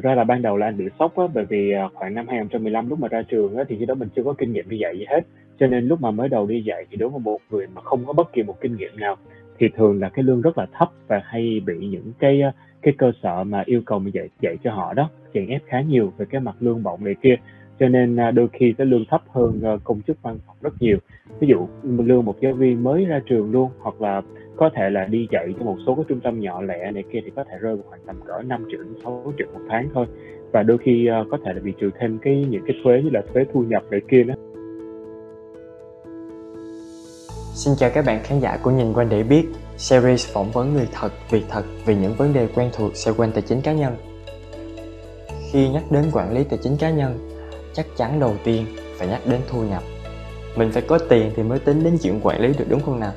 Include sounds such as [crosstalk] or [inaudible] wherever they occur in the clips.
thực ra là ban đầu là anh bị sốc á, bởi vì, à, khoảng năm 2015 lúc mà ra trường á, thì khi đó mình chưa có kinh nghiệm đi dạy gì hết. Cho nên lúc mà mới đầu đi dạy thì đối với một người mà không có bất kỳ một kinh nghiệm nào, thì thường là cái lương rất là thấp và hay bị những cái, à, cái cơ sở mà yêu cầu mình dạy dạy cho họ đó, chèn ép khá nhiều về cái mặt lương bổng này kia. Cho nên, à, đôi khi cái lương thấp hơn, à, công chức văn phòng rất nhiều. Ví dụ, lương một giáo viên mới ra trường luôn, hoặc là có thể là đi dạy cho một số cái trung tâm nhỏ lẻ này kia thì có thể rơi vào khoảng tầm cỡ 5 triệu đến 6 triệu một tháng thôi. Và đôi khi, à, có thể là bị trừ thêm cái những cái thuế như là thuế thu nhập này kia đó. Xin chào các bạn khán giả của Nhìn Quanh Để Biết, series phỏng vấn người thật, việc thật về những vấn đề quen thuộc xoay quanh tài chính cá nhân. Khi nhắc đến quản lý tài chính cá nhân, chắc chắn đầu tiên phải nhắc đến thu nhập. Mình phải có tiền thì mới tính đến chuyện quản lý được đúng không nào?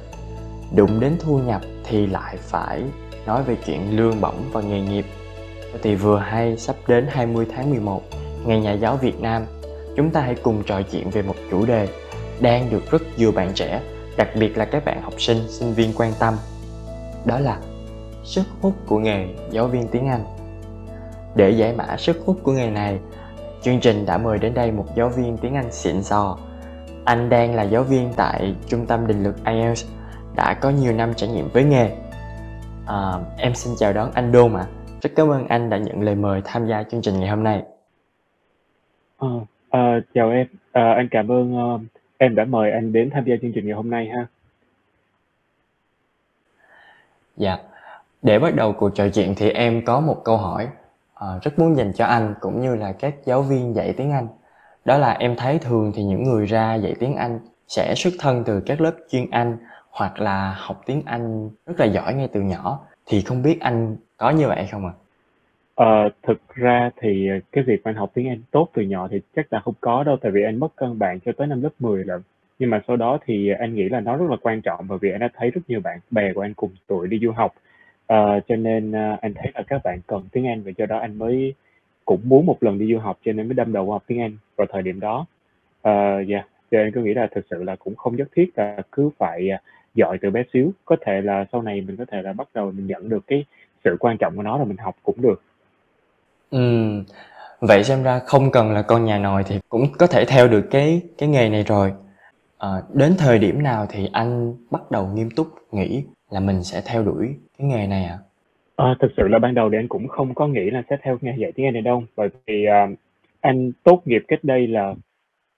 Đụng đến thu nhập thì lại phải nói về chuyện lương bổng và nghề nghiệp. Thì vừa hay sắp đến 20 tháng 11, Ngày Nhà giáo Việt Nam, chúng ta hãy cùng trò chuyện về một chủ đề đang được rất nhiều bạn trẻ đặc biệt là các bạn học sinh, sinh viên quan tâm. Đó là sức hút của nghề giáo viên tiếng Anh. Để giải mã sức hút của nghề này, chương trình đã mời đến đây một giáo viên tiếng Anh xịn sò. Anh đang là giáo viên tại trung tâm định lực IELTS, đã có nhiều năm trải nghiệm với nghề. À, em xin chào đón anh Đôn ạ. À. Rất cảm ơn anh đã nhận lời mời tham gia chương trình ngày hôm nay. Ờ, à, chào em, à, anh cảm ơn uh, Em đã mời anh đến tham gia chương trình ngày hôm nay ha. Dạ, để bắt đầu cuộc trò chuyện thì em có một câu hỏi Ờ, rất muốn dành cho anh cũng như là các giáo viên dạy tiếng Anh. Đó là em thấy thường thì những người ra dạy tiếng Anh sẽ xuất thân từ các lớp chuyên Anh hoặc là học tiếng Anh rất là giỏi ngay từ nhỏ. Thì không biết anh có như vậy không ạ? À? Ờ, thực ra thì, cái việc anh học tiếng Anh tốt từ nhỏ thì chắc là không có đâu, tại vì anh mất cân bằng cho tới năm lớp 10 lận. Nhưng mà sau đó thì anh nghĩ là nó rất là quan trọng bởi vì anh đã thấy rất nhiều bạn bè của anh cùng tuổi đi du học. Ờ, cho nên, a, anh thấy là các bạn cần tiếng Anh và do đó anh mới cũng muốn một lần đi du học cho nên mới đâm đầu vào học tiếng Anh vào thời điểm đó. Ờ, yeah, cho nên cứ nghĩ là thực sự là cũng không nhất thiết là cứ phải, à, giỏi từ bé xíu, có thể là sau này mình có thể là bắt đầu mình nhận được cái sự quan trọng của nó rồi mình học cũng được. Ừm, vậy xem ra không cần là con nhà nòi thì cũng có thể theo được cái cái nghề này rồi. Ờ, đến thời điểm nào thì anh bắt đầu nghiêm túc nghĩ là mình sẽ theo đuổi cái nghề này ạ? Ờ, thực sự là ban đầu thì anh cũng không có nghĩ là sẽ theo nghề dạy tiếng Anh này đâu, bởi vì, à, anh tốt nghiệp cách đây là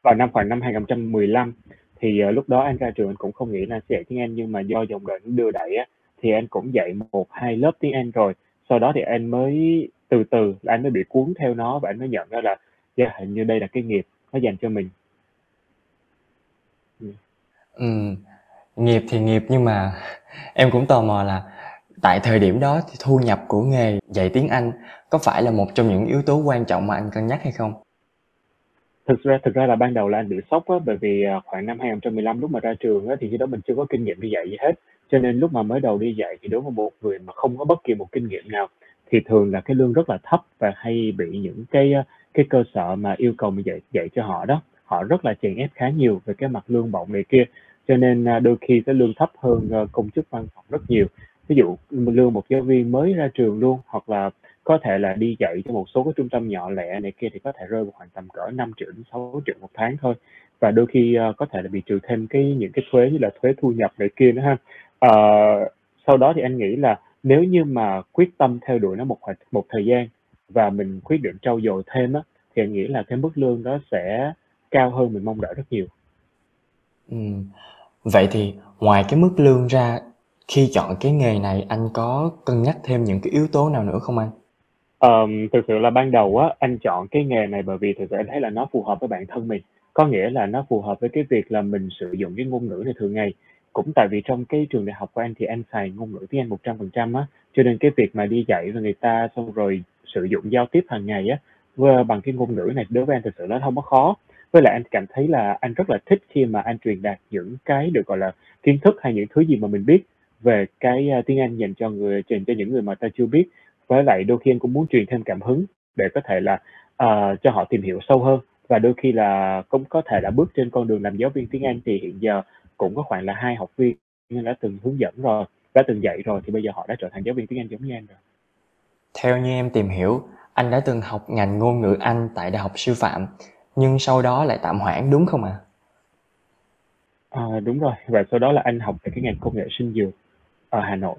vào năm khoảng năm 2015, thì, ờ, lúc đó anh ra trường anh cũng không nghĩ là sẽ dạy tiếng Anh, nhưng mà do dòng đời đưa đẩy á, thì anh cũng dạy một hai lớp tiếng Anh rồi. Sau đó thì anh mới từ từ là anh mới bị cuốn theo nó và anh mới nhận ra là yeah, hình như đây là cái nghiệp nó dành cho mình. Ừm. Nghiệp thì nghiệp nhưng mà em cũng tò mò là tại thời điểm đó thì thu nhập của nghề dạy tiếng Anh có phải là một trong những yếu tố quan trọng mà anh cân nhắc hay không? Thực ra thực ra là ban đầu là anh bị sốc á, bởi vì, à, khoảng năm 2015 lúc mà ra trường á, thì khi đó mình chưa có kinh nghiệm đi dạy gì hết. Cho nên lúc mà mới đầu đi dạy thì đối với một người mà không có bất kỳ một kinh nghiệm nào thì thường là cái lương rất là thấp và hay bị những cái, à, cái cơ sở mà yêu cầu mình dạy dạy cho họ đó, họ rất là chèn ép khá nhiều về cái mặt lương bổng này kia. Cho nên, à, đôi khi cái lương thấp hơn, à, công chức văn phòng rất nhiều. Ví dụ, lương một giáo viên mới ra trường luôn, hoặc là có thể là đi dạy cho một số cái trung tâm nhỏ lẻ này kia thì có thể rơi vào khoảng tầm cỡ 5 triệu đến 6 triệu một tháng thôi. Và đôi khi, uh, có thể là bị trừ thêm cái những cái thuế như là thuế thu nhập này kia nữa ha. uh, sau đó thì anh nghĩ là nếu như mà quyết tâm theo đuổi nó một một thời gian và mình quyết định trau dồi thêm á, thì anh nghĩ là cái mức lương đó sẽ cao hơn mình mong đợi rất nhiều. Ừm, vậy thì ngoài cái mức lương ra, khi chọn cái nghề này anh có cân nhắc thêm những cái yếu tố nào nữa không anh? Ờm, thực sự là ban đầu á, anh chọn cái nghề này bởi vì thực sự anh thấy là nó phù hợp với bản thân mình. Có nghĩa là nó phù hợp với cái việc là mình sử dụng cái ngôn ngữ này thường ngày. Cũng tại vì trong cái trường đại học của anh thì anh xài ngôn ngữ tiếng Anh 100% á, cho nên cái việc mà đi dạy với người ta xong rồi sử dụng giao tiếp hàng ngày á, bằng cái ngôn ngữ này đối với anh thực sự nó không có khó. Với lại anh cảm thấy là anh rất là thích khi mà anh truyền đạt những cái được gọi là kiến thức hay những thứ gì mà mình biết về cái, a, tiếng Anh dành cho người dành cho những người mà ta chưa biết. Với lại đôi khi anh cũng muốn truyền thêm cảm hứng để có thể là, ờ, cho họ tìm hiểu sâu hơn và đôi khi là cũng có thể là bước trên con đường làm giáo viên tiếng Anh thì hiện giờ cũng có khoảng là hai học viên nhưng đã từng hướng dẫn rồi, đã từng dạy rồi thì bây giờ họ đã trở thành giáo viên tiếng Anh giống như anh rồi. Theo như em tìm hiểu, anh đã từng học ngành ngôn ngữ Anh tại Đại học Sư phạm, nhưng sau đó lại tạm hoãn đúng không ạ? À, đúng rồi, và sau đó là anh học về cái ngành công nghệ sinh dược ở Hà Nội.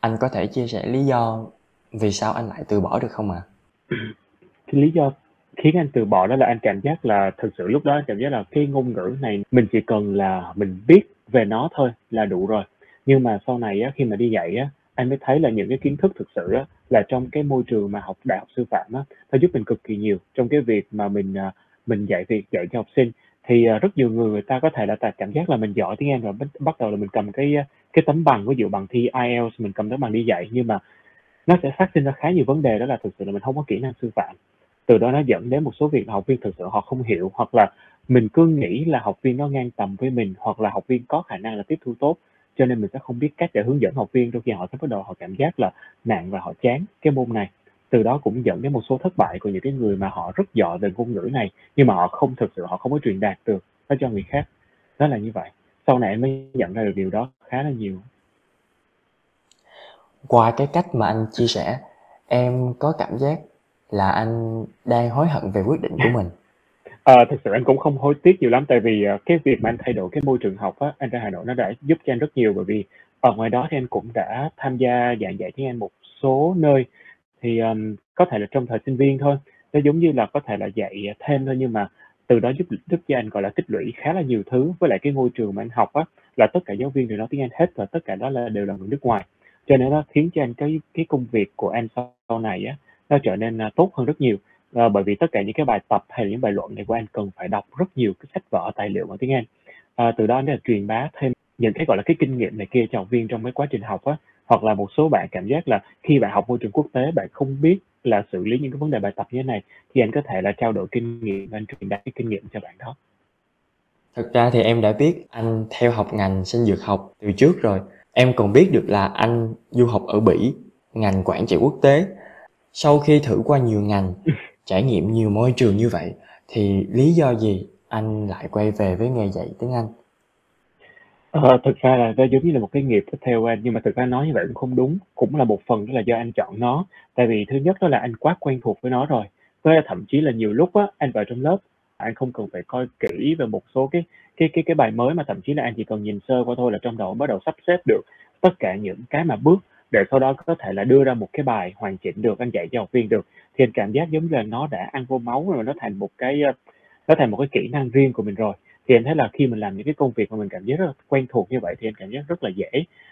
Anh có thể chia sẻ lý do vì sao anh lại từ bỏ được không ạ? [clears throat] Cái lý do khiến anh từ bỏ đó là anh cảm giác là thực sự lúc đó anh cảm giác là cái ngôn ngữ này mình chỉ cần là mình biết về nó thôi là đủ rồi. Nhưng mà sau này á, khi mà đi dạy á, anh mới thấy là những cái kiến thức thực sự á, là trong cái môi trường mà học đại học sư phạm á, nó giúp mình cực kỳ nhiều trong cái việc mà mình à, mình dạy việc dạy cho học sinh thì ờ, rất nhiều người người ta có thể là cảm giác là mình giỏi tiếng Anh rồi bắt, bắt đầu là mình cầm cái ờ, cái tấm bằng ví dụ bằng thi IELTS mình cầm tấm bằng đi dạy nhưng mà nó sẽ phát sinh ra khá nhiều vấn đề đó là thực sự là mình không có kỹ năng sư phạm. Từ đó nó dẫn đến một số việc là học viên thực sự họ không hiểu hoặc là mình cứ nghĩ là học viên nó ngang tầm với mình hoặc là học viên có khả năng là tiếp thu tốt cho nên mình sẽ không biết cách để hướng dẫn học viên đôi khi họ sẽ bắt đầu họ cảm giác là nặng và họ chán cái môn này từ đó cũng dẫn đến một số thất bại của những cái người mà họ rất giỏi về ngôn ngữ này nhưng mà họ không thực sự họ không có truyền đạt được nó cho người khác. Đó là như vậy. Sau này em mới nhận ra được điều đó khá là nhiều. Qua cái cách mà anh chia sẻ em có cảm giác là anh đang hối hận về quyết định của mình? [laughs] Ờ, thực sự anh cũng không hối tiếc nhiều lắm tại vì, ờ, cái việc mà anh thay đổi cái môi trường học á, anh ra Hà Nội nó đã giúp cho anh rất nhiều bởi vì ở ngoài đó thì anh cũng đã tham gia giảng dạy tiếng Anh một số nơi. Thì, um, có thể là trong thời sinh viên thôi, nó giống như là có thể là dạy thêm thôi nhưng mà từ đó giúp giúp cho anh, gọi là, tích lũy khá là nhiều thứ. Với lại cái ngôi trường mà anh học á, là tất cả giáo viên đều nói tiếng Anh hết và tất cả đó là đều là người nước ngoài, cho nên nó khiến cho anh cái cái công việc của anh sau này á, nó trở nên, à, tốt hơn rất nhiều. à, bởi vì tất cả những cái bài tập hay là những bài luận này của anh cần phải đọc rất nhiều cái sách vở, tài liệu bằng tiếng Anh. À, từ đó anh là truyền bá thêm những cái, gọi là, cái kinh nghiệm này kia cho học viên trong cái quá trình học á. Hoặc là một số bạn cảm giác là khi bạn học môi trường quốc tế, bạn không biết là xử lý những cái vấn đề bài tập như thế này, thì anh có thể là trao đổi kinh nghiệm và anh truyền đạt cái kinh nghiệm cho bạn đó. Thực ra thì em đã biết anh theo học ngành sinh dược học từ trước rồi. Em còn biết được là anh du học ở Bỉ, ngành quản trị quốc tế. Sau khi thử qua nhiều ngành [laughs] trải nghiệm nhiều môi trường như vậy thì lý do gì anh lại quay về với nghề dạy tiếng Anh? Ờ, thực ra là nó giống như là một cái nghiệp theo anh, nhưng mà thực ra nói như vậy cũng không đúng, cũng là một phần đó là do anh chọn nó. Tại vì thứ nhất đó là anh quá quen thuộc với nó rồi, với thậm chí là nhiều lúc á, anh vào trong lớp, anh không cần phải coi kỹ về một số cái cái cái cái bài mới mà thậm chí là anh chỉ cần nhìn sơ qua thôi là trong đầu bắt đầu sắp xếp được tất cả những cái mà bước để sau đó có thể là đưa ra một cái bài hoàn chỉnh được, anh dạy cho học viên được. Thì anh cảm giác giống như là nó đã ăn vô máu rồi, nó thành một cái, ơ, nó thành một cái kỹ năng riêng của mình rồi. Thì anh thấy là khi mình làm những cái công việc mà mình cảm giác rất là quen thuộc như vậy thì anh cảm giác rất là dễ.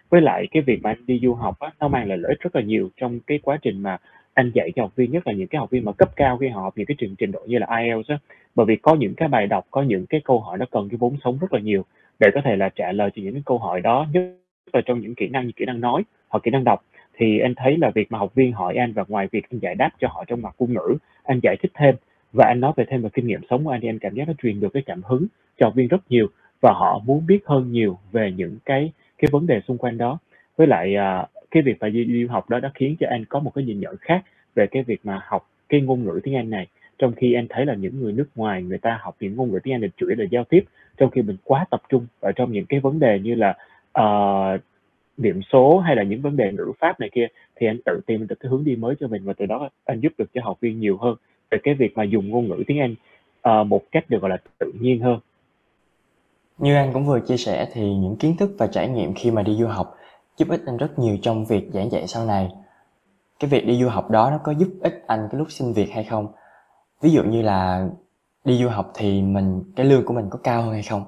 Với lại cái việc mà anh đi du học á, nó mang lại lợi ích rất là nhiều trong cái quá trình mà anh dạy cho học viên, nhất là những cái học viên mà cấp cao khi họ học những cái trình trình độ như là IELTS á. Bởi vì có những cái bài đọc, có những cái câu hỏi nó cần cái vốn sống rất là nhiều để có thể là trả lời cho những cái câu hỏi đó, nhất là trong những kỹ năng như kỹ năng nói hoặc kỹ năng đọc thì anh thấy là việc mà học viên hỏi anh và ngoài việc anh giải đáp cho họ trong mặt ngôn ngữ, anh giải thích thêm và anh nói về thêm về kinh nghiệm sống của anh thì anh cảm giác nó truyền được cái cảm hứng cho học viên rất nhiều và họ muốn biết hơn nhiều về những cái cái vấn đề xung quanh đó. Với lại à, cái việc phải đi, đi học đó đã khiến cho anh có một cái nhìn nhận khác về cái việc mà học cái ngôn ngữ tiếng Anh này. Trong khi anh thấy là những người nước ngoài người ta học những ngôn ngữ tiếng Anh để chủ yếu là giao tiếp, trong khi mình quá tập trung ở trong những cái vấn đề như là uh, điểm số hay là những vấn đề ngữ pháp này kia thì anh tự tìm được cái hướng đi mới cho mình và từ đó anh giúp được cho học viên nhiều hơn về cái việc mà dùng ngôn ngữ tiếng Anh uh, một cách được gọi là tự nhiên hơn. Như anh cũng vừa chia sẻ thì những kiến thức và trải nghiệm khi mà đi du học giúp ích anh rất nhiều trong việc giảng dạy sau này. Cái việc đi du học đó nó có giúp ích anh cái lúc xin việc hay không? Ví dụ như là đi du học thì mình cái lương của mình có cao hơn hay không?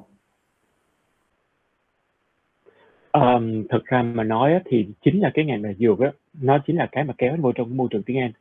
Ờm, thực ra mà nói thì chính là cái ngành là dược á, nó chính là cái mà kéo anh vô trong cái môi trường tiếng Anh.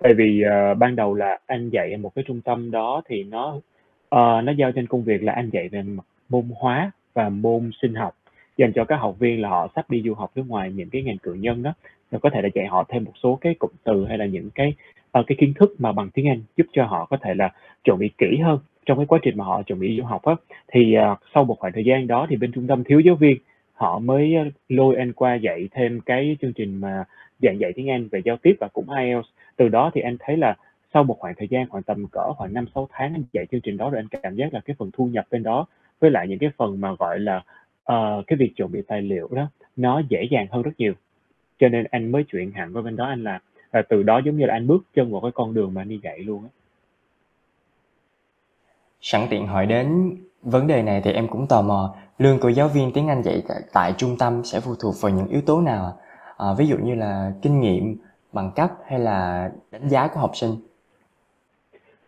Tại vì, ờ, ban đầu là anh dạy ở một cái trung tâm đó thì nó, ờ, nó giao cho anh công việc là anh dạy về mặt môn hóa và môn sinh học, dành cho các học viên là họ sắp đi du học nước ngoài những cái ngành cử nhân đó, và có thể là dạy họ thêm một số cái cụm từ hay là những cái, ờ, cái kiến thức mà bằng tiếng Anh, giúp cho họ có thể là chuẩn bị kỹ hơn trong cái quá trình mà họ chuẩn bị du học á. Thì, ờ, sau một khoảng thời gian đó thì bên trung tâm thiếu giáo viên, họ mới ờ, lôi anh qua dạy thêm cái chương trình mà giảng dạy tiếng Anh về giao tiếp và cũng IELTS. Từ đó thì anh thấy là sau một khoảng thời gian khoảng tầm cỡ khoảng năm sáu tháng anh dạy chương trình đó rồi anh cảm giác là cái phần thu nhập bên đó với lại những cái phần mà gọi là uh, cái việc chuẩn bị tài liệu đó nó dễ dàng hơn rất nhiều cho nên anh mới chuyển hẳn qua bên đó anh làm và từ đó giống như là anh bước chân vào cái con đường mà anh đi dạy luôn á. Sẵn tiện hỏi đến vấn đề này thì em cũng tò mò, lương của giáo viên tiếng Anh dạy tại, tại trung tâm sẽ phụ thuộc vào những yếu tố nào? À, ví dụ như là kinh nghiệm, bằng cấp hay là đánh giá của học sinh?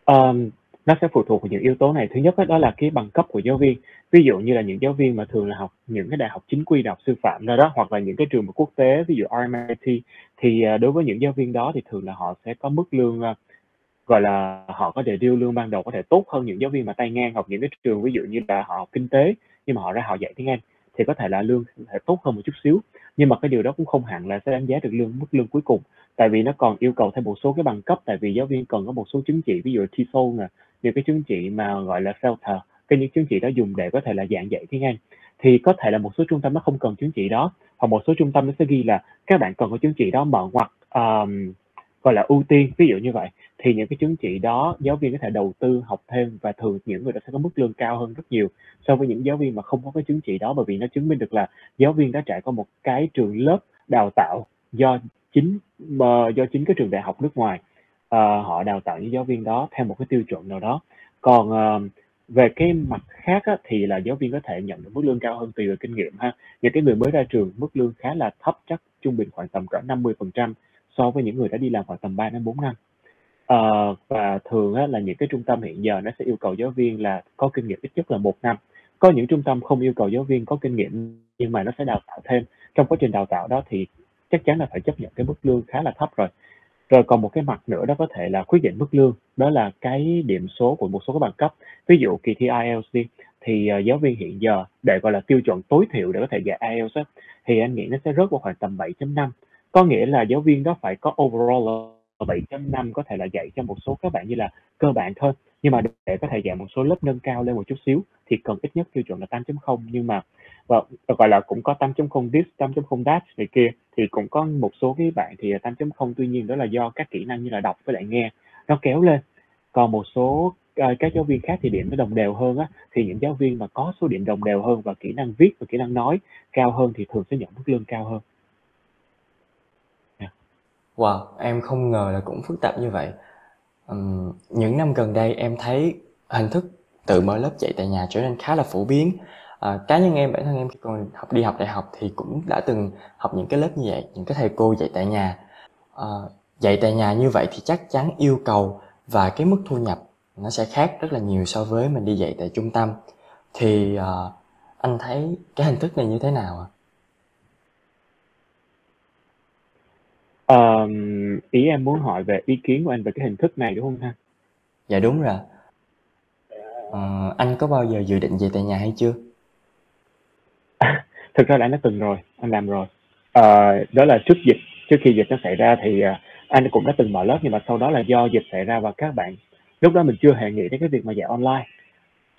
um, nó sẽ phụ thuộc vào những yếu tố này. Thứ nhất đó là cái bằng cấp của giáo viên. Ví dụ như là những giáo viên mà thường là học những cái đại học chính quy, đại học sư phạm đó đó, hoặc là những cái trường quốc tế, ví dụ RMIT, thì, ờ, đối với những giáo viên đó thì thường là họ sẽ có mức lương, ờ, gọi là, họ có thể điêu lương ban đầu có thể tốt hơn những giáo viên mà tay ngang học những cái trường ví dụ như là họ học kinh tế, nhưng mà họ ra họ dạy tiếng Anh thì có thể là lương sẽ tốt hơn một chút xíu. Nhưng mà cái điều đó cũng không hẳn là sẽ đánh giá được lương mức lương cuối cùng, tại vì nó còn yêu cầu thêm một số cái bằng cấp, tại vì giáo viên cần có một số chứng chỉ, ví dụ TESOL nè, những cái chứng chỉ mà, gọi là, FELTER, cái những chứng chỉ đó dùng để có thể là giảng dạy tiếng Anh. Thì có thể là một số trung tâm nó không cần chứng chỉ đó, hoặc một số trung tâm nó sẽ ghi là các bạn cần có chứng chỉ đó mở hoặc um, gọi là, ưu tiên, ví dụ như vậy. Thì những cái chứng chỉ đó giáo viên có thể đầu tư học thêm và thường những người đó sẽ có mức lương cao hơn rất nhiều so với những giáo viên mà không có cái chứng chỉ đó, bởi vì nó chứng minh được là giáo viên đã trải qua một cái trường lớp đào tạo do chính ờ, do chính cái trường đại học nước ngoài, uh, họ đào tạo những giáo viên đó theo một cái tiêu chuẩn nào đó. Còn, uh, về cái mặt khác á, thì là giáo viên có thể nhận được mức lương cao hơn tùy vào kinh nghiệm ha. Những cái người mới ra trường mức lương khá là thấp, chắc trung bình khoảng tầm cỡ 50% so với những người đã đi làm khoảng tầm 3 đến 4 năm. Ờ, và thường á, là những cái trung tâm hiện giờ nó sẽ yêu cầu giáo viên là có kinh nghiệm ít nhất là một năm. Có những trung tâm không yêu cầu giáo viên có kinh nghiệm nhưng mà nó sẽ đào tạo thêm. Trong quá trình đào tạo đó thì chắc chắn là phải chấp nhận cái mức lương khá là thấp rồi. Rồi còn một cái mặt nữa đó có thể là quyết định mức lương, đó là cái điểm số của một số các bằng cấp. Ví dụ kỳ thi IELTS đi, thì, ờ, giáo viên hiện giờ để, gọi là, tiêu chuẩn tối thiểu để có thể dạy IELTS thì anh nghĩ nó sẽ rớt vào khoảng tầm 7.5. Có nghĩa là giáo viên đó phải có overall Ờ, 7.5 có thể là dạy cho một số các bạn như là cơ bản thôi, nhưng mà để có thể dạy một số lớp nâng cao lên một chút xíu thì cần ít nhất tiêu chuẩn là 8.0. Nhưng mà, và gọi là, cũng có 8.0 this, 8.0 that này kia, thì cũng có một số cái bạn thì, 8.0 tuy nhiên đó là do các kỹ năng như là đọc với lại nghe nó kéo lên. Còn một số, ờ, các giáo viên khác thì điểm nó đồng đều hơn á, thì những giáo viên mà có số điểm đồng đều hơn và kỹ năng viết và kỹ năng nói cao hơn thì thường sẽ nhận mức lương cao hơn. Wow, em không ngờ là cũng phức tạp như vậy. Ừm, những năm gần đây em thấy hình thức tự mở lớp dạy tại nhà trở nên khá là phổ biến. À, cá nhân em, bản thân em khi còn học đi học đại học thì cũng đã từng học những cái lớp như vậy, những cái thầy cô dạy tại nhà. À, dạy tại nhà như vậy thì chắc chắn yêu cầu và cái mức thu nhập nó sẽ khác rất là nhiều so với mình đi dạy tại trung tâm. Thì à, anh thấy cái hình thức này như thế nào ạ? Ờm, ý em muốn hỏi về ý kiến của anh về cái hình thức này, đúng hông ha? Dạ đúng rồi. Ờ, anh có bao giờ dự định dạy tại nhà hay chưa? À, [laughs] thực ra là anh đã từng rồi, anh làm rồi. Ờ, đó là trước dịch, trước khi dịch nó xảy ra thì, à, anh cũng đã từng mở lớp nhưng mà sau đó là do dịch xảy ra và các bạn lúc đó mình chưa hề nghĩ đến cái việc mà dạy online,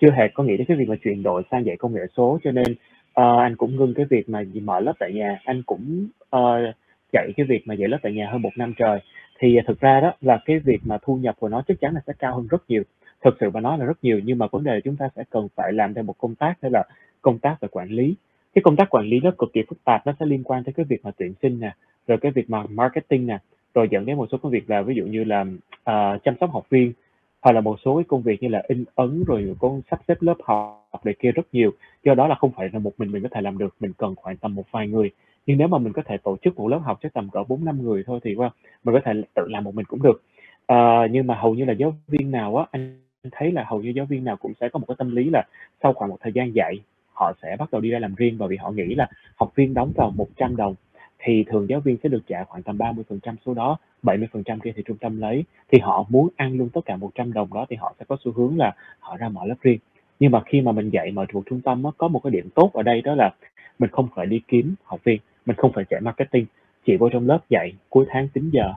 chưa hề có nghĩ đến cái việc mà chuyển đổi sang dạy công nghệ số cho nên, ờ, anh cũng ngưng cái việc mà mở lớp tại nhà. Anh cũng, ờ, chạy cái việc mà dạy lớp tại nhà hơn một năm trời. Thì, thực ra đó là cái việc mà thu nhập của nó chắc chắn là sẽ cao hơn rất nhiều, thực sự mà nói là rất nhiều, nhưng mà vấn đề là chúng ta sẽ cần phải làm thêm một công tác đó là công tác về quản lý. Cái công tác quản lý nó cực kỳ phức tạp, nó sẽ liên quan tới cái việc mà tuyển sinh nè, rồi cái việc mà marketing nè, rồi dẫn đến một số công việc là ví dụ như là, uh, chăm sóc học viên, hoặc là một số cái công việc như là in ấn rồi có sắp xếp lớp học này kia rất nhiều. Do đó là không phải là một mình mình có thể làm được, mình cần khoảng tầm một vài người. Nhưng nếu mà mình có thể tổ chức một lớp học cho tầm cỡ 4-5 người thôi thì, wow, mình có thể tự làm một mình cũng được. à, nhưng mà hầu như là giáo viên nào á, anh thấy là hầu như giáo viên nào cũng sẽ có một cái tâm lý là sau khoảng một thời gian dạy, họ sẽ bắt đầu đi ra làm riêng bởi vì họ nghĩ là học viên đóng vào 100 đồng thì thường giáo viên sẽ được trả khoảng tầm 30% số đó, 70% kia thì trung tâm lấy. Thì họ muốn ăn luôn tất cả 100 đồng đó thì họ sẽ có xu hướng là họ ra mở lớp riêng. Nhưng mà khi mà mình dạy mở thuộc trung tâm đó, có một cái điểm tốt ở đây đó là mình không phải đi kiếm học viên, mình không phải chạy marketing, chỉ vô trong lớp dạy, cuối tháng tính giờ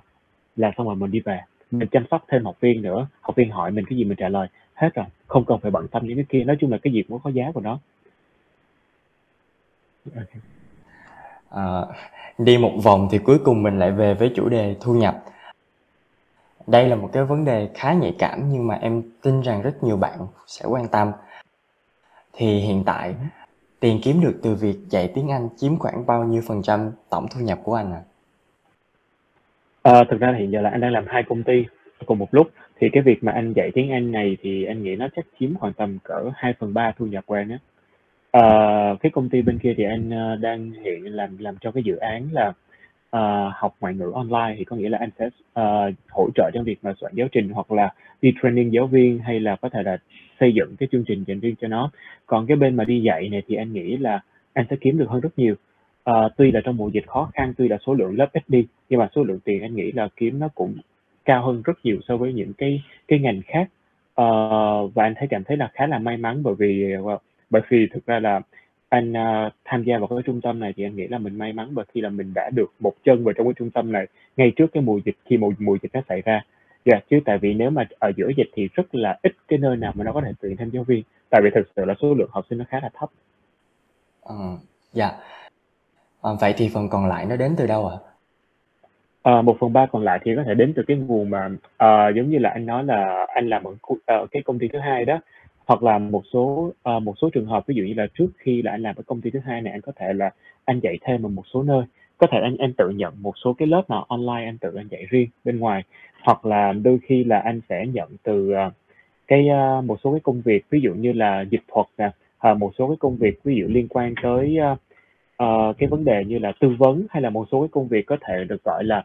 là xong rồi mình đi về. Mình chăm sóc thêm học viên nữa, học viên hỏi mình cái gì mình trả lời, hết rồi, không cần phải bận tâm những cái kia. Nói chung là cái gì cũng có giá của nó. OK. Đi một vòng thì cuối cùng mình lại về với chủ đề thu nhập. Đây là một cái vấn đề khá nhạy cảm nhưng mà em tin rằng rất nhiều bạn sẽ quan tâm. Thì hiện tại, tiền kiếm được từ việc dạy tiếng Anh chiếm khoảng bao nhiêu phần trăm tổng thu nhập của anh ạ? Ờ, thực ra hiện giờ là anh đang làm hai công ty cùng một lúc, thì cái việc mà anh dạy tiếng Anh này thì anh nghĩ nó chắc chiếm khoảng tầm cỡ 2/3 thu nhập của anh á. À, cái công ty bên kia thì anh, ờ, đang hiện làm làm cho cái dự án là, uh, học ngoại ngữ online, thì có nghĩa là anh sẽ uh, hỗ trợ trong việc mà soạn giáo trình hoặc là đi training giáo viên, hay là có thể là xây dựng cái chương trình dành riêng cho nó. Còn cái bên mà đi dạy này thì anh nghĩ là anh sẽ kiếm được hơn rất nhiều. à, tuy là trong mùa dịch khó khăn, tuy là số lượng lớp ít đi, nhưng mà số lượng tiền anh nghĩ là kiếm nó cũng cao hơn rất nhiều so với những cái cái ngành khác. à, và anh thấy cảm thấy là khá là may mắn bởi vì, ờ, bởi vì thực ra là anh, uh, tham gia vào cái trung tâm này thì anh nghĩ là mình may mắn bởi khi là mình đã được một chân vào trong cái trung tâm này ngay trước cái mùa dịch, khi mùa mùa dịch nó xảy ra. Yeah, chứ tại vì nếu mà ở giữa dịch thì rất là ít cái nơi nào mà nó có thể tuyển thêm giáo viên, tại vì thực sự là số lượng học sinh nó khá là thấp. Ờ, dạ. Ờ, vậy thì phần còn lại nó đến từ đâu ạ? Ờ, 1/3 còn lại thì có thể đến từ cái nguồn mà, ờ, giống như là anh nói là anh làm ở cu ờ, cái công ty thứ hai đó, hoặc là một số, ờ, một số trường hợp, ví dụ như là trước khi là anh làm ở công ty thứ hai này, anh có thể là anh dạy thêm ở một số nơi. Có thể anh anh tự nhận một số cái lớp nào online anh tự anh dạy riêng bên ngoài, hoặc là đôi khi là anh sẽ nhận từ, à, cái, à, một số cái công việc, ví dụ như là dịch thuật nè, ờ, một số cái công việc ví dụ liên quan tới, uh, cái vấn đề như là tư vấn, hay là một số cái công việc có thể được gọi là,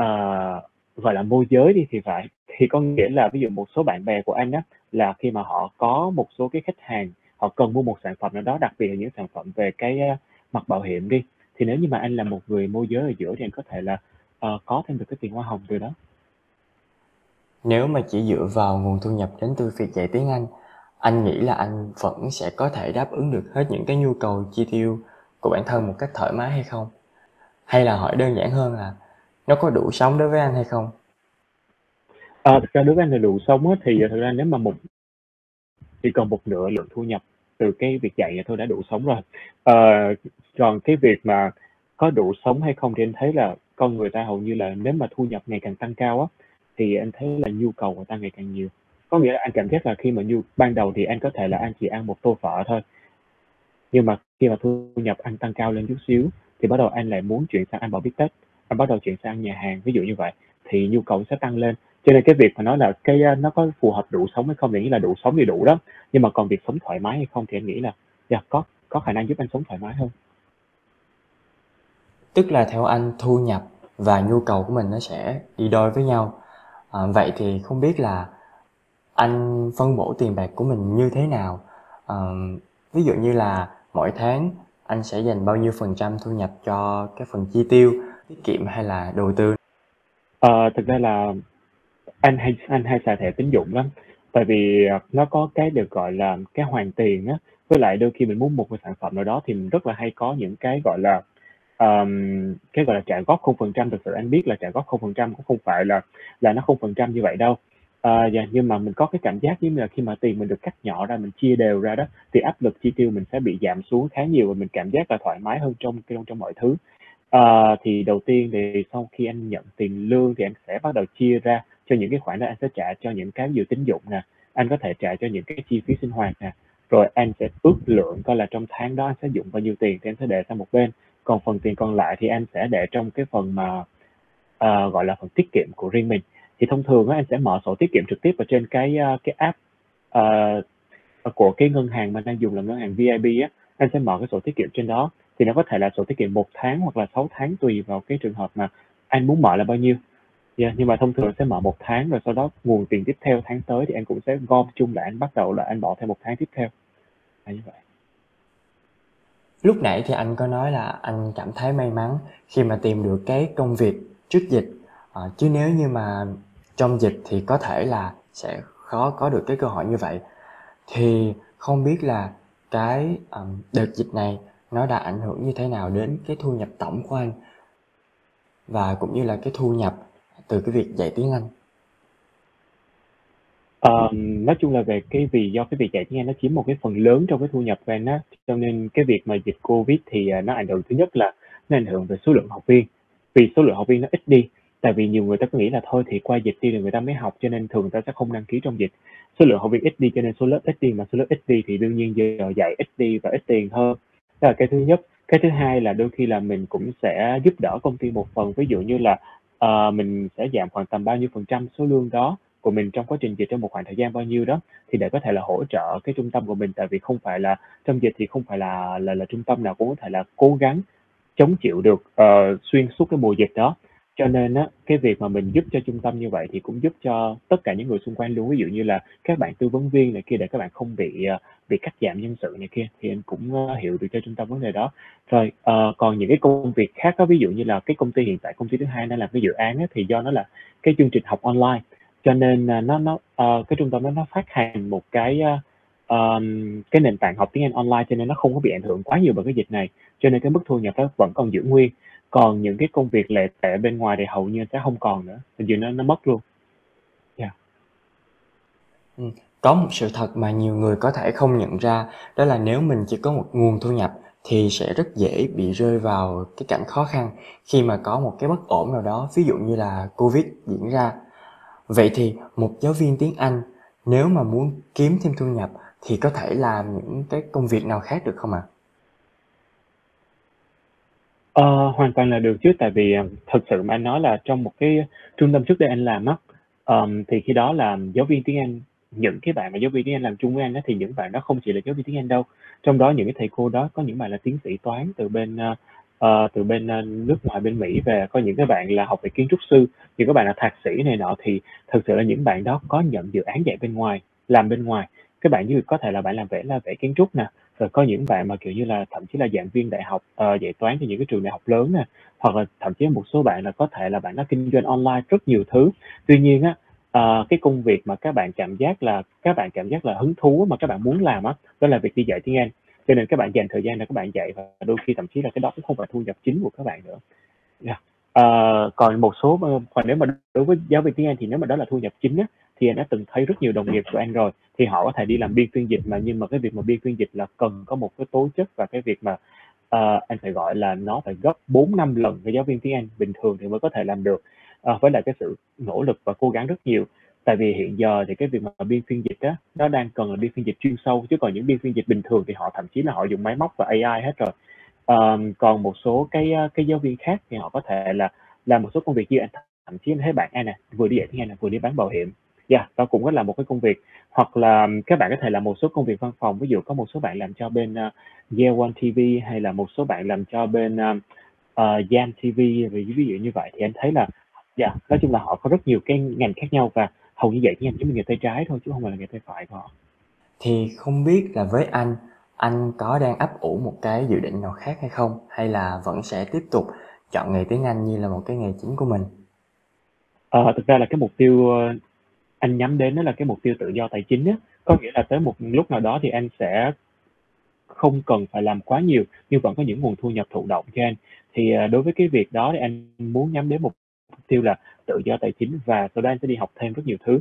uh, gọi là môi giới đi thì phải. Thì có nghĩa là ví dụ một số bạn bè của anh á, là khi mà họ có một số cái khách hàng, họ cần mua một sản phẩm nào đó, đặc biệt là những sản phẩm về cái, uh, mặt bảo hiểm đi, thì nếu như mà anh là một người môi giới ở giữa thì anh có thể là, uh, có thêm được cái tiền hoa hồng từ đó. Nếu mà chỉ dựa vào nguồn thu nhập đến từ việc dạy tiếng Anh, anh nghĩ là anh vẫn sẽ có thể đáp ứng được hết những cái nhu cầu chi tiêu của bản thân một cách thoải mái hay không? Hay là hỏi đơn giản hơn là nó có đủ sống đối với anh hay không? À, thực ra đối với anh là đủ sống á, thì, à, thực ra nếu mà một chỉ cần một nửa lượng thu nhập từ cái việc dạy thôi đã đủ sống rồi. À, còn cái việc mà có đủ sống hay không thì anh thấy là con người ta hầu như là nếu mà thu nhập ngày càng tăng cao á, thì anh thấy là nhu cầu của ta ngày càng nhiều. Có nghĩa là anh cảm giác là khi mà nhu ban đầu thì anh có thể là anh chỉ ăn một tô phở thôi. Nhưng mà khi mà thu nhập anh tăng cao lên chút xíu, thì bắt đầu anh lại muốn chuyển sang ăn bò bít tết, anh bắt đầu chuyển sang ăn nhà hàng, ví dụ như vậy, thì nhu cầu sẽ tăng lên. Cho nên cái việc mà nói là cái, à, nó có phù hợp đủ sống hay không thì nghĩ là đủ sống thì đủ đó, nhưng mà còn việc sống thoải mái hay không thì anh nghĩ là, yeah, có có khả năng giúp anh sống thoải mái hơn. Tức là theo anh thu nhập và nhu cầu của mình nó sẽ đi đôi với nhau à, vậy thì không biết là anh phân bổ tiền bạc của mình như thế nào? à, ví dụ như là mỗi tháng anh sẽ dành bao nhiêu phần trăm thu nhập cho cái phần chi tiêu, tiết kiệm hay là đầu tư? à, thực ra là anh hay anh hay xài thẻ tín dụng lắm, tại vì, à, nó có cái được gọi là cái hoàn tiền á, với lại đôi khi mình muốn một cái sản phẩm nào đó thì mình rất là hay có những cái, gọi là, um, cái, gọi là, trả góp không phần trăm Thực sự anh biết là trả góp không phần trăm cũng không phải là là nó không phần trăm như vậy đâu. à, dạ, nhưng mà mình có cái cảm giác giống như là khi mà tiền mình được cắt nhỏ ra, mình chia đều ra đó, thì áp lực chi tiêu mình sẽ bị giảm xuống khá nhiều và mình cảm giác là thoải mái hơn trong trong trong mọi thứ. à, thì đầu tiên thì sau khi anh nhận tiền lương thì anh sẽ bắt đầu chia ra cho những cái khoản đó anh sẽ trả cho những cái ví dụ tín dụng nè, anh có thể trả cho những cái chi phí sinh hoạt nè, rồi anh sẽ ước lượng coi là trong tháng đó anh sẽ dùng bao nhiêu tiền thì anh sẽ để sang một bên. Còn phần tiền còn lại thì em sẽ để trong cái phần mà, uh, gọi là, phần tiết kiệm của riêng mình. Thì thông thường á, em sẽ mở sổ tiết kiệm trực tiếp ở trên cái, uh, cái app, uh, của cái ngân hàng mà đang dùng là ngân hàng VIB á, em sẽ mở cái sổ tiết kiệm trên đó, thì nó có thể là sổ tiết kiệm một tháng hoặc là 6 tháng tùy vào cái trường hợp mà anh muốn mở là bao nhiêu. Yeah, nhưng mà thông thường sẽ mở một tháng rồi sau đó nguồn tiền tiếp theo tháng tới thì anh cũng sẽ gom chung lại, anh bắt đầu là anh bỏ thêm một tháng tiếp theo. Là như vậy. Lúc nãy thì anh có nói là anh cảm thấy may mắn khi mà tìm được cái công việc trước dịch, à, chứ nếu như mà trong dịch thì có thể là sẽ khó có được cái cơ hội như vậy. Thì không biết là cái, um, đợt dịch này nó đã ảnh hưởng như thế nào đến cái thu nhập tổng của anh? Và cũng như là cái thu nhập từ cái việc dạy tiếng Anh? Ờm, nói chung là về cái vì do cái việc dạy tiếng Anh nó chiếm một cái phần lớn trong cái thu nhập của anh á, cho nên cái việc mà dịch Covid thì, à, nó ảnh hưởng thứ nhất là nó ảnh hưởng về số lượng học viên, vì số lượng học viên nó ít đi. Tại vì nhiều người ta cứ nghĩ là thôi thì qua dịch đi rồi người ta mới học, cho nên thường người ta sẽ không đăng ký trong dịch. Số lượng học viên ít đi cho nên số lớp ít đi, mà số lớp ít đi thì đương nhiên giờ dạy ít đi và ít tiền hơn. Đó là cái thứ nhất. Cái thứ hai là đôi khi là mình cũng sẽ giúp đỡ công ty một phần, ví dụ như là ờ, mình sẽ giảm khoảng tầm bao nhiêu phần trăm số lương đó của mình trong quá trình dịch trong một khoảng thời gian bao nhiêu đó thì để có thể là hỗ trợ cái trung tâm của mình tại vì không phải là trong dịch thì không phải là là là trung tâm nào cũng có thể là cố gắng chống chịu được uh, xuyên suốt cái mùa dịch đó. Cho nên á cái việc mà mình giúp cho trung tâm như vậy thì cũng giúp cho tất cả những người xung quanh luôn. Ví dụ như là các bạn tư vấn viên này kia để các bạn không bị ờ, bị cắt giảm nhân sự này kia thì anh cũng ờ, hiểu được cho trung tâm vấn đề đó. Rồi uh, còn những cái công việc khác đó ví dụ như là cái công ty hiện tại công ty thứ hai đang làm cái dự án á, thì do nó là cái chương trình học online cho nên là nó nó uh, cái trung tâm đó nó phát hành một cái uh, um, cái nền tảng học tiếng Anh online cho nên nó không có bị ảnh hưởng quá nhiều bởi cái dịch này. Cho nên cái mức thu nhập đó vẫn còn giữ nguyên. Còn những cái công việc lệ tệ bên ngoài thì hầu như sẽ không còn nữa. Hình như nó nó mất luôn. Yeah. ừ. có một sự thật mà nhiều người có thể không nhận ra đó là nếu mình chỉ có một nguồn thu nhập thì sẽ rất dễ bị rơi vào cái cảnh khó khăn khi mà có một cái bất ổn nào đó. Ví dụ như là covid diễn ra vậy thì một giáo viên tiếng anh nếu mà muốn kiếm thêm thu nhập thì có thể làm những cái công việc nào khác được không ạ? À? Ờ, hoàn toàn là được chứ, tại vì, ờ, thực sự mà anh nói là trong một cái trung tâm trước đây anh làm á, um, thì khi đó là giáo viên tiếng Anh, những cái bạn mà giáo viên tiếng Anh làm chung với anh đó thì những bạn đó không chỉ là giáo viên tiếng Anh đâu. Trong đó những cái thầy cô đó có những bạn là tiến sĩ toán từ bên, uh, ờ, từ bên, ờ, nước ngoài, bên Mỹ về, có những cái bạn là học về kiến trúc sư, những cái bạn là thạc sĩ này nọ, thì thực sự là những bạn đó có nhận dự án dạy bên ngoài, làm bên ngoài. Các bạn như có thể là bạn làm vẽ là vẽ kiến trúc nè, rồi có những bạn mà, kiểu như là, thậm chí là giảng viên đại học, ờ, dạy toán cho những cái trường đại học lớn nè, hoặc là thậm chí một số bạn là có thể là bạn đã kinh doanh online rất nhiều thứ. Tuy nhiên á, ờ, cái công việc mà các bạn cảm giác là các bạn cảm giác là hứng thú mà các bạn muốn làm á, đó là việc đi dạy tiếng Anh. Cho nên các bạn dành thời gian để các bạn dạy và đôi khi thậm chí là cái đó cũng không phải thu nhập chính của các bạn nữa. Yeah. Ờ, còn một số, ờ, còn nếu mà đối với giáo viên tiếng Anh thì nếu mà đó là thu nhập chính á, thì anh đã từng thấy rất nhiều đồng nghiệp của anh rồi, thì họ có thể đi làm biên phiên dịch mà nhưng mà cái việc mà biên phiên dịch là cần có một cái tố chất và cái việc mà, ờ, anh phải gọi là nó phải gấp 4, 5 lần cái giáo viên tiếng Anh bình thường thì mới có thể làm được. Ờ, với lại cái sự nỗ lực và cố gắng rất nhiều. Tại vì hiện giờ thì cái việc mà biên phiên dịch á, nó đang cần là biên phiên dịch chuyên sâu, chứ còn những biên phiên dịch bình thường thì họ thậm chí là họ dùng máy móc và AI hết rồi. Ờm, còn một số cái, cái giáo viên khác thì họ có thể là làm một số công việc như anh thậm chí anh thấy bạn anh nè, vừa đi dạy tiếng Anh nè, vừa đi bán bảo hiểm. Yeah, đó cũng có là một cái công việc. Hoặc là các bạn có thể làm một số công việc văn phòng, ví dụ có một số bạn làm cho bên, uh, Yeah One TV hay là một số bạn làm cho bên, uh, uh, ờ, Yam TV, ví dụ như vậy thì anh thấy là yeah, nói chung là họ có rất nhiều cái ngành khác nhau và hầu như dạy tiếng Anh giống như nghề tay trái thôi chứ không phải là nghề tay phải của họ. Thì không biết là với anh, anh có đang ấp ủ một cái dự định nào khác hay không? Hay là vẫn sẽ tiếp tục chọn nghề tiếng Anh như là một cái nghề chính của mình? Ờ, thực ra là cái mục tiêu, ơ, anh nhắm đến đó là cái mục tiêu tự do tài chính á. Có nghĩa là tới một lúc nào đó thì anh sẽ không cần phải làm quá nhiều, nhưng vẫn có những nguồn thu nhập thụ động cho anh. Thì, à, đối với cái việc đó thì anh muốn nhắm đến một tiêu là tự do tài chính và sau đó anh sẽ đi học thêm rất nhiều thứ.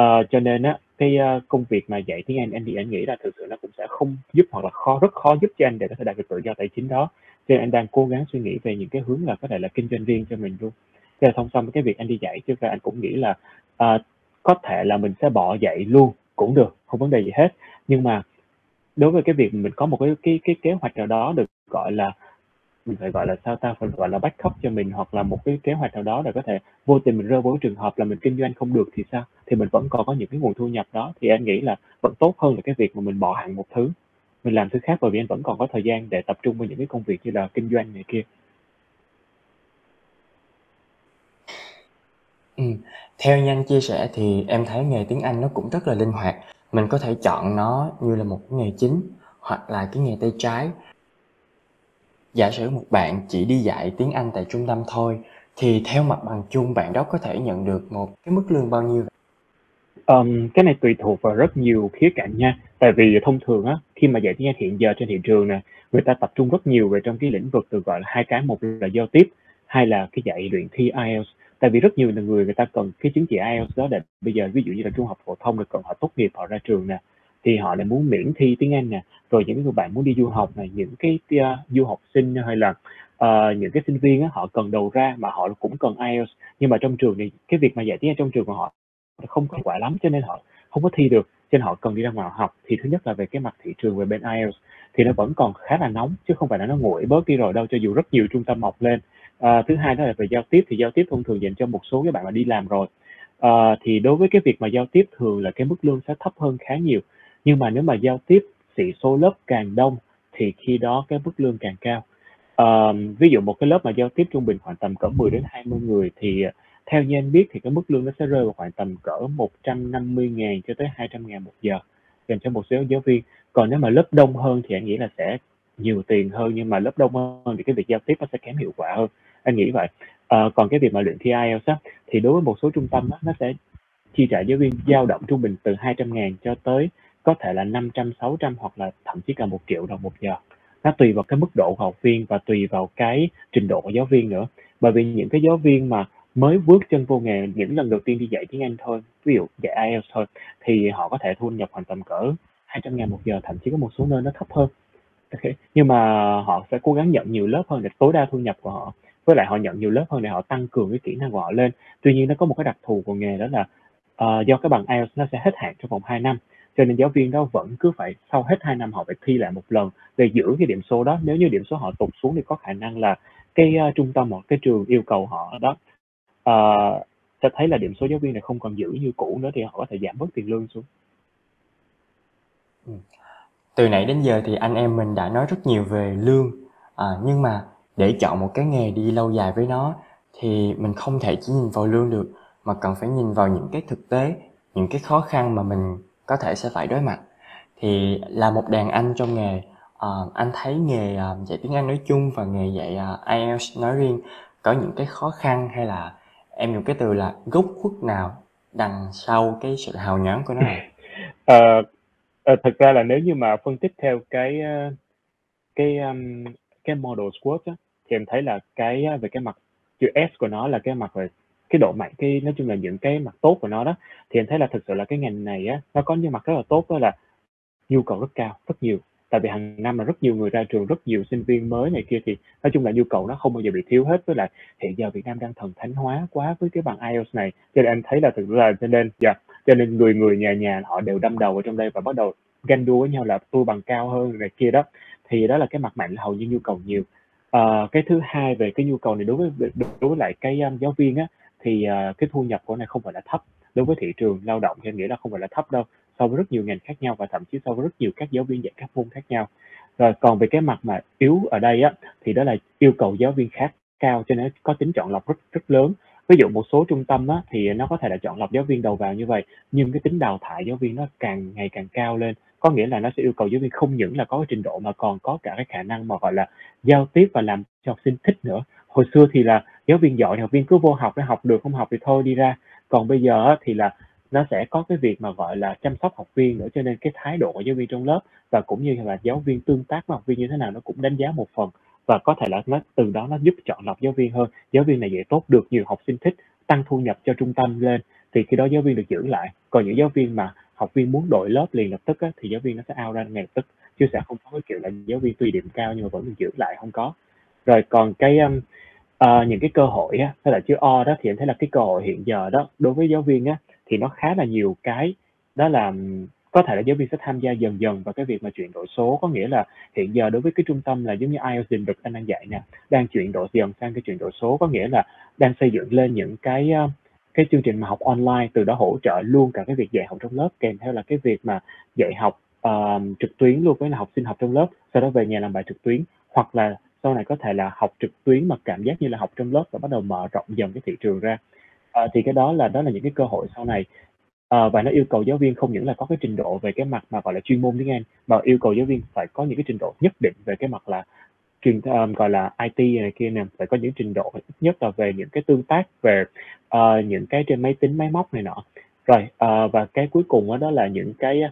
uh, cho nên á, cái, uh, công việc mà dạy tiếng Anh anh thì anh nghĩ là thực sự nó cũng sẽ không giúp hoặc là khó rất khó giúp cho anh để có thể đạt được tự do tài chính đó. Cho nên anh đang cố gắng suy nghĩ về những cái hướng là có thể là kinh doanh riêng cho mình luôn. Thế là song song với cái việc anh đi dạy chứ ra anh cũng nghĩ là, uh, có thể là mình sẽ bỏ dạy luôn cũng được, không vấn đề gì hết. Nhưng mà đối với cái việc mình có một cái cái cái kế hoạch nào đó được, gọi là, mình phải gọi là sao ta, phải gọi là backup cho mình hoặc là một cái kế hoạch nào đó để có thể vô tình mình rơi vào trường hợp là mình kinh doanh không được thì sao? Thì mình vẫn còn có những cái nguồn thu nhập đó, thì anh nghĩ là vẫn tốt hơn là cái việc mà mình bỏ hẳn một thứ, mình làm thứ khác bởi vì anh vẫn còn có thời gian để tập trung vào những cái công việc như là kinh doanh này kia. Ừ. theo như anh chia sẻ thì em thấy nghề tiếng Anh nó cũng rất là linh hoạt, mình có thể chọn nó như là một cái nghề chính hoặc là cái nghề tay trái. Giả sử một bạn chỉ đi dạy tiếng Anh tại trung tâm thôi, thì theo mặt bằng chung bạn đó có thể nhận được một cái mức lương bao nhiêu? um, cái này tùy thuộc vào rất nhiều khía cạnh nha. Tại vì thông thường á, khi mà dạy tiếng Anh hiện giờ trên thị trường nè, người ta tập trung rất nhiều về trong cái lĩnh vực được gọi là, hai cái, một là giao tiếp, hai là cái dạy luyện thi IELTS. Tại vì rất nhiều người người ta cần cái chứng chỉ IELTS đó để bây giờ ví dụ như là trung học phổ thông được cần họ tốt nghiệp, họ ra trường nè, thì họ lại muốn miễn thi tiếng Anh nè. Rồi những người bạn muốn đi du học này, những cái, uh, du học sinh hay là, uh, những cái sinh viên á, họ cần đầu ra mà họ cũng cần IELTS. Nhưng mà trong trường thì cái việc mà dạy tiếng Anh trong trường của họ không có quả lắm cho nên họ không có thi được, cho nên họ cần đi ra ngoài học. Thì thứ nhất là về cái mặt thị trường về bên IELTS thì nó vẫn còn khá là nóng chứ không phải là nó nguội bớt đi rồi đâu, cho dù rất nhiều trung tâm mọc lên. À, thứ hai đó là về giao tiếp thì giao tiếp thông thường dành cho một số các bạn mà đi làm rồi. À, thì đối với cái việc mà giao tiếp thường là cái mức lương sẽ thấp hơn khá nhiều. Nhưng mà nếu mà giao tiếp sĩ số lớp càng đông thì khi đó cái mức lương càng cao. uh, ví dụ một cái lớp mà giao tiếp trung bình khoảng tầm cỡ 10 đến 20 người thì ờ, theo như anh biết thì cái mức lương nó sẽ rơi vào khoảng tầm cỡ 150 ngàn cho tới 200 ngàn một giờ dành cho một số giáo viên. Còn nếu mà lớp đông hơn thì anh nghĩ là sẽ nhiều tiền hơn nhưng mà lớp đông hơn thì cái việc giao tiếp nó sẽ kém hiệu quả hơn. Anh nghĩ vậy. À, còn cái việc mà luyện thi IELTS á, thì đối với một số trung tâm á, nó sẽ chi trả giáo viên dao động trung bình từ 200 ngàn cho tới có thể là 500, 600 hoặc là thậm chí cả một triệu đồng một giờ. Nó tùy vào cái mức độ của học viên và tùy vào cái trình độ của giáo viên nữa. Bởi vì những cái giáo viên mà mới bước chân vô nghề những lần đầu tiên đi dạy tiếng Anh thôi, ví dụ dạy IELTS thôi, thì họ có thể thu nhập khoảng tầm cỡ 200 ngàn một giờ, thậm chí có một số nơi nó thấp hơn. Okay. Nhưng mà họ sẽ cố gắng nhận nhiều lớp hơn để tối đa thu nhập của họ. Với lại họ nhận nhiều lớp hơn để họ tăng cường cái kỹ năng của họ lên. Tuy nhiên nó có một cái đặc thù của nghề đó là uh, do cái bằng IELTS nó sẽ hết hạn trong vòng 2 năm. Cho nên giáo viên đó vẫn cứ phải sau hết 2 năm họ phải thi lại một lần để giữ cái điểm số đó. Nếu như điểm số họ tụt xuống thì có khả năng là cái uh, trung tâm hoặc cái trường yêu cầu họ đó uh, sẽ thấy là điểm số giáo viên này không còn giữ như cũ nữa thì họ có thể giảm bớt tiền lương xuống. Ừ. Từ nãy đến giờ thì anh em mình đã nói rất nhiều về lương à, nhưng mà để chọn một cái nghề đi lâu dài với nó thì mình không thể chỉ nhìn vào lương được mà cần phải nhìn vào những cái thực tế những cái khó khăn mà mình có thể sẽ phải đối mặt. Thì là một đàn anh trong nghề uh, anh thấy nghề uh, dạy tiếng Anh nói chung và nghề dạy uh, IELTS nói riêng có những cái khó khăn hay là em dùng cái từ là gốc khuất nào đằng sau cái sự hào nhoáng của nó này [laughs] thực ra là nếu như mà phân tích theo cái cái um, cái model squat á, thì em thấy là cái về cái mặt chữ S của nó là cái mặt về cái độ mạnh cái nói chung là những cái mặt tốt của nó đó thì anh thấy là thực sự là cái ngành này á nó có những mặt rất là tốt đó là nhu cầu rất cao rất nhiều. Tại vì hàng năm là rất nhiều người ra trường rất nhiều sinh viên mới này kia thì nói chung là nhu cầu nó không bao giờ bị thiếu hết. Với lại hiện giờ Việt Nam đang thần thánh hóa quá với cái bằng IELTS này cho nên em thấy là thực ra cho nên dạ cho nên người người nhà nhà họ đều đâm đầu vào trong đây và bắt đầu ganh đua với nhau là tôi bằng cao hơn này kia đó. Thì đó là cái mặt mạnh là hầu như nhu cầu nhiều. À, cái thứ hai về cái nhu cầu này đối với đối với lại cái um, giáo viên á thì uh, cái thu nhập của này không phải là thấp. Đối với thị trường lao động thì em nghĩ là không phải là thấp đâu so với rất nhiều ngành khác nhau và thậm chí so với rất nhiều các giáo viên dạy các môn khác nhau. Rồi còn về cái mặt mà yếu ở đây á thì đó là yêu cầu giáo viên khác cao cho nên có tính chọn lọc rất rất lớn. Ví dụ một số trung tâm á, thì nó có thể là chọn lọc giáo viên đầu vào như vậy nhưng cái tính đào thải giáo viên nó càng ngày càng cao lên. Có nghĩa là nó sẽ yêu cầu giáo viên không những là có cái trình độ mà còn có cả cái khả năng mà gọi là giao tiếp và làm cho học sinh thích nữa. Hồi xưa thì là giáo viên giỏi thì học viên cứ vô học để học được không học thì thôi đi ra. Còn bây giờ thì là nó sẽ có cái việc mà gọi là chăm sóc học viên nữa cho nên cái thái độ của giáo viên trong lớp và cũng như là giáo viên tương tác với học viên như thế nào nó cũng đánh giá một phần. Và có thể là nó từ đó nó giúp chọn lọc giáo viên hơn. Giáo viên này dạy tốt được nhiều học sinh thích tăng thu nhập cho trung tâm lên. Thì khi đó giáo viên được giữ lại. Còn những giáo viên mà học viên muốn đổi lớp liền lập tức á, thì giáo viên nó sẽ out ra ngay lập tức. Chứ sẽ không có cái kiểu là giáo viên tùy điểm cao nhưng mà vẫn được giữ lại không có. Rồi còn cái um, uh, những cái cơ hội á hay là chữ O đó thì em thấy là cái cơ hội hiện giờ đó đối với giáo viên á thì nó khá là nhiều cái đó là có thể là giáo viên sẽ tham gia dần dần vào cái việc mà chuyển đổi số. Có nghĩa là hiện giờ đối với cái trung tâm là giống như IELTS định được anh đang dạy nè đang chuyển đổi dần sang cái chuyển đổi số. Có nghĩa là đang xây dựng lên những cái cái chương trình mà học online từ đó hỗ trợ luôn cả cái việc dạy học trong lớp kèm theo là cái việc mà dạy học uh, trực tuyến luôn với là học sinh học trong lớp sau đó về nhà làm bài trực tuyến hoặc là sau này có thể là học trực tuyến mà cảm giác như là học trong lớp và bắt đầu mở rộng dần cái thị trường ra. À, thì cái đó là đó là những cái cơ hội sau này. À, và nó yêu cầu giáo viên không những là có cái trình độ về cái mặt mà gọi là chuyên môn tiếng Anh mà yêu cầu giáo viên phải có những cái trình độ nhất định về cái mặt là truyền um, à, gọi là IT này kia nè phải có những trình độ ít nhất là về những cái tương tác về uh, những cái trên máy tính máy móc này nọ. Rồi uh, và cái cuối cùng đó, đó là những cái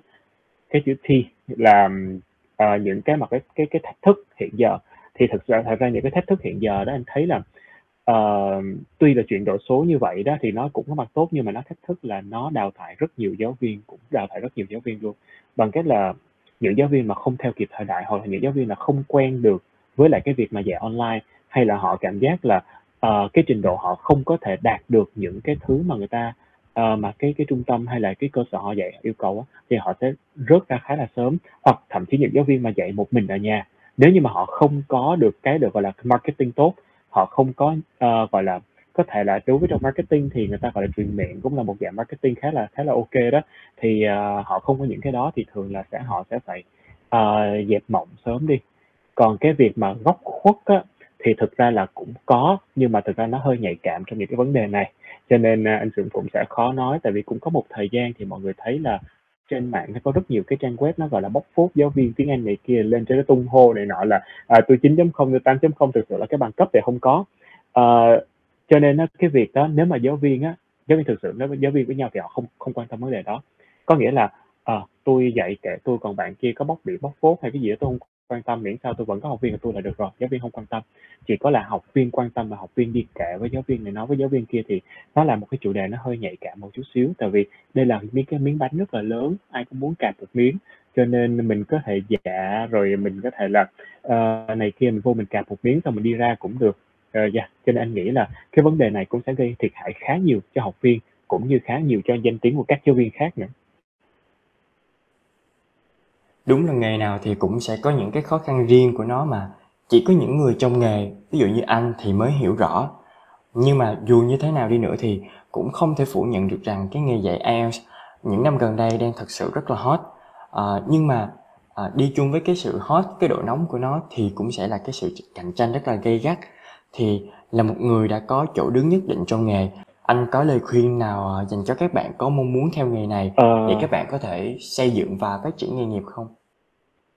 cái chữ thi là uh, những cái mặt cái cái cái thách thức hiện giờ thì thực ra thật ra những cái thách thức hiện giờ đó anh thấy là uh, tuy là chuyển đổi số như vậy đó thì nó cũng có mặt tốt nhưng mà nó thách thức là nó đào thải rất nhiều giáo viên cũng đào thải rất nhiều giáo viên luôn. Bằng cách là những giáo viên mà không theo kịp thời đại hoặc là những giáo viên là không quen được với lại cái việc mà dạy online hay là họ cảm giác là uh, cái trình độ họ không có thể đạt được những cái thứ mà người ta uh, mà cái cái trung tâm hay là cái cơ sở họ dạy yêu cầu á, thì họ sẽ rớt ra khá là sớm. Hoặc thậm chí những giáo viên mà dạy một mình ở nhà nếu như mà họ không có được cái được gọi là marketing tốt họ không có uh, gọi là có thể là đối với trong marketing thì người ta gọi là truyền miệng cũng là một dạng marketing khá là khá là ok đó. Thì uh, họ không có những cái đó thì thường là sẽ họ sẽ phải uh, dẹp mộng sớm đi. Còn cái việc mà góc khuất á, thì thực ra là cũng có nhưng mà thực ra nó hơi nhạy cảm trong những cái vấn đề này. Cho nên uh, anh Dũng cũng sẽ khó nói tại vì cũng có một thời gian thì mọi người thấy là trên mạng nó có rất nhiều cái trang web nó gọi là bóc phốt giáo viên tiếng Anh này kia lên cho nó tung hô này nọ là à, tôi 9.0 tôi 8.0 thực sự là cái bằng cấp thì không có. À, cho nên á, cái việc đó nếu mà giáo viên á giáo viên thực sự nếu giáo viên với nhau thì họ không không quan tâm vấn đề đó. Có nghĩa là à, tôi dạy kệ tôi còn bạn kia có bóc bị bóc phốt hay cái gì đó tôi không quan tâm miễn sao tôi vẫn có học viên của tôi là được rồi giáo viên không quan tâm. Chỉ có là học viên quan tâm và học viên đi kệ với giáo viên này nói với giáo viên kia thì nó là một cái chủ đề nó hơi nhạy cảm một chút xíu. Tại vì đây là miếng cái miếng bánh rất là lớn ai cũng muốn cạp một miếng. Cho nên mình có thể dạ rồi mình có thể là uh, này kia mình vô mình cạp một miếng xong mình đi ra cũng được. Uh, yeah. cho nên anh nghĩ là cái vấn đề này cũng sẽ gây thiệt hại khá nhiều cho học viên cũng như khá nhiều cho danh tiếng của các giáo viên khác nữa đúng là nghề nào thì cũng sẽ có những cái khó khăn riêng của nó mà. Chỉ có những người trong nghề ví dụ như anh thì mới hiểu rõ. Nhưng mà dù như thế nào đi nữa thì cũng không thể phủ nhận được rằng cái nghề dạy IELTS những năm gần đây đang thật sự rất là hot. À, nhưng mà à, đi chung với cái sự hot cái độ nóng của nó thì cũng sẽ là cái sự cạnh tranh rất là gay gắt. Thì là một người đã có chỗ đứng nhất định trong nghề anh có lời khuyên nào à, dành cho các bạn có mong muốn theo nghề này ờ... để các bạn có thể xây dựng và phát triển nghề nghiệp không?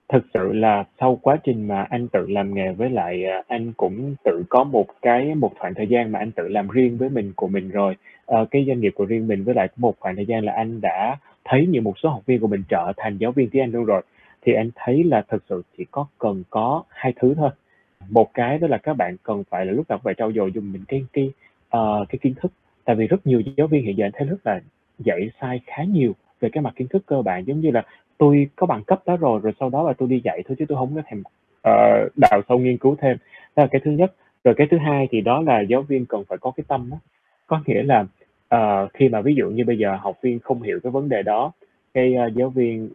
Thực sự là sau quá trình mà anh tự làm nghề với lại à, anh cũng tự có một cái một khoảng thời gian mà anh tự làm riêng với mình của mình rồi. Ờ, cái doanh nghiệp của riêng mình với lại một khoảng thời gian là anh đã thấy như một số học viên của mình trở thành giáo viên tiếng Anh luôn rồi. Thì anh thấy là thực sự chỉ có cần có hai thứ thôi. Một cái đó là các bạn cần phải là lúc nào phải trau dồi dùng mình cái cái uh, cái kiến thức tại vì rất nhiều giáo viên hiện giờ anh thấy rất là dạy sai khá nhiều về cái mặt kiến thức cơ bản giống như là tôi có bằng cấp đó rồi rồi sau đó là tôi đi dạy thôi chứ tôi không có thèm uh, đào sâu nghiên cứu thêm. Đó là cái thứ nhất. Rồi cái thứ hai thì đó là giáo viên cần phải có cái tâm đó có nghĩa là uh, khi mà ví dụ như bây giờ học viên không hiểu cái vấn đề đó cái uh, giáo viên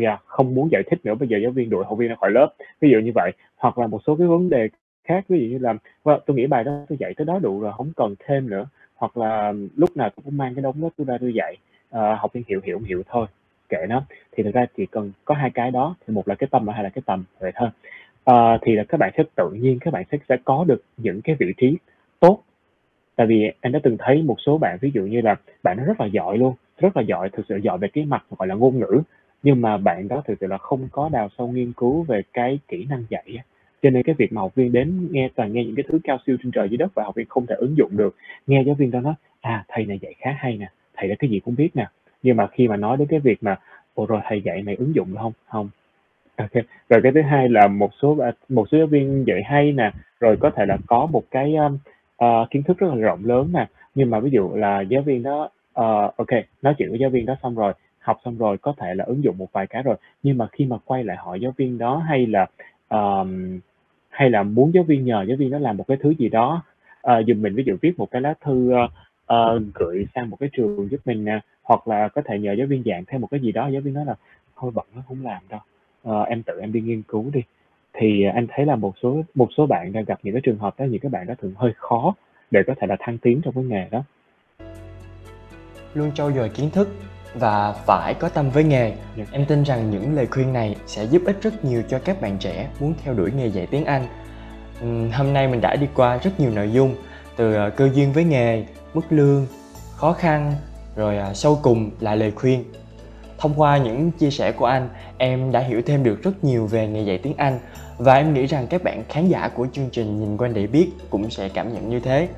yeah, không muốn giải thích nữa bây giờ giáo viên đuổi học viên ra khỏi lớp ví dụ như vậy. Hoặc là một số cái vấn đề khác ví dụ như là well, tôi nghĩ bài đó tôi dạy tới đó đủ rồi không cần thêm nữa hoặc là lúc nào tôi cũng mang cái đống đó tôi ra tôi dạy. À, học viên hiểu hiểu hiểu thôi kệ nó. Thì thực ra chỉ cần có hai cái đó thì một là cái tâm và hai là cái tầm vậy thôi. À, thì là các bạn sẽ tự nhiên các bạn sẽ sẽ có được những cái vị trí tốt. Tại vì anh đã từng thấy một số bạn ví dụ như là bạn nó rất là giỏi luôn rất là giỏi thực sự giỏi về cái mặt gọi là ngôn ngữ nhưng mà bạn đó thực sự là không có đào sâu nghiên cứu về cái kỹ năng dạy cho nên cái việc mà học viên đến nghe toàn nghe những cái thứ cao siêu trên trời dưới đất và học viên không thể ứng dụng được. Nghe giáo viên đó nói à thầy này dạy khá hay nè thầy đã cái gì cũng biết nè. Nhưng mà khi mà nói đến cái việc mà ồ rồi thầy dạy mày ứng dụng được không? Không. Ok rồi cái thứ hai là một số à, một số giáo viên dạy hay nè rồi có thể là có một cái uh, kiến thức rất là rộng lớn nè. Nhưng mà ví dụ là giáo viên đó uh, ok nói chuyện với giáo viên đó xong rồi học xong rồi có thể là ứng dụng một vài cái rồi. Nhưng mà khi mà quay lại hỏi giáo viên đó hay là um, hay là muốn giáo viên nhờ giáo viên đó làm một cái thứ gì đó. Ờ, à, dùm mình ví dụ viết một cái lá thư uh, uh, gửi sang một cái trường giúp mình nè hoặc là có thể nhờ giáo viên dạng thêm một cái gì đó. Giáo viên nói là thôi bận nó không làm đâu. Uh, em tự em đi nghiên cứu đi. Thì anh thấy là một số một số bạn đang gặp những cái trường hợp đó những cái bạn đó thường hơi khó để có thể là thăng tiến trong cái nghề đó. Luôn trau dồi kiến thức và phải có tâm với nghề. Em tin rằng những lời khuyên này sẽ giúp ích rất nhiều cho các bạn trẻ muốn theo đuổi nghề dạy tiếng Anh. Uhm, hôm nay mình đã đi qua rất nhiều nội dung từ uh, cơ duyên với nghề, mức lương, khó khăn, rồi uh, sâu cùng là lời khuyên. Thông qua những chia sẻ của anh, em đã hiểu thêm được rất nhiều về nghề dạy tiếng Anh và em nghĩ rằng các bạn khán giả của chương trình Nhìn Quanh Để Biết cũng sẽ cảm nhận như thế.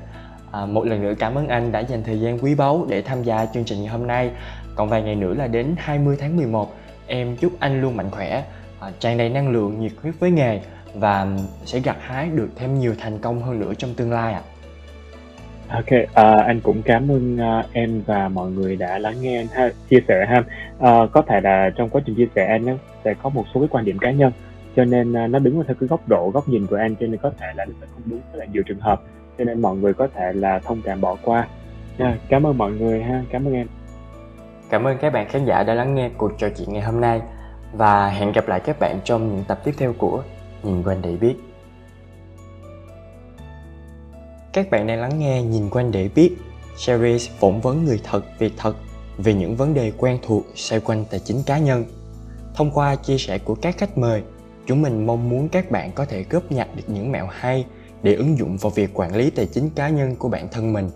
À, một lần nữa cảm ơn anh đã dành thời gian quý báu để tham gia chương trình ngày hôm nay còn vài ngày nữa là đến 20 tháng 11 em chúc anh luôn mạnh khỏe à, tràn đầy năng lượng nhiệt huyết với nghề và sẽ gặt hái được thêm nhiều thành công hơn nữa trong tương lai ạ à. Ok, uh, anh cũng cảm ơn uh, em và mọi người đã lắng nghe anh ha, chia sẻ ha. Uh, có thể là trong quá trình chia sẻ anh sẽ có một số cái quan điểm cá nhân, cho nên uh, nó đứng theo cái góc độ, góc nhìn của anh, cho nên có thể là nó sẽ không đúng với lại nhiều trường hợp, cho nên mọi người có thể là thông cảm bỏ qua. Nha, cảm ơn mọi người ha, cảm ơn em. Cảm ơn các bạn khán giả đã lắng nghe cuộc trò chuyện ngày hôm nay, và hẹn gặp lại các bạn trong những tập tiếp theo của nhìn quanh để biết. Các bạn đang lắng nghe nhìn quanh để biết, series phỏng vấn người thật việc thật về những vấn đề quen thuộc xoay quanh tài chính cá nhân. Thông qua chia sẻ của các khách mời, chúng mình mong muốn các bạn có thể góp nhặt được những mẹo hay để ứng dụng vào việc quản lý tài chính cá nhân của bản thân mình.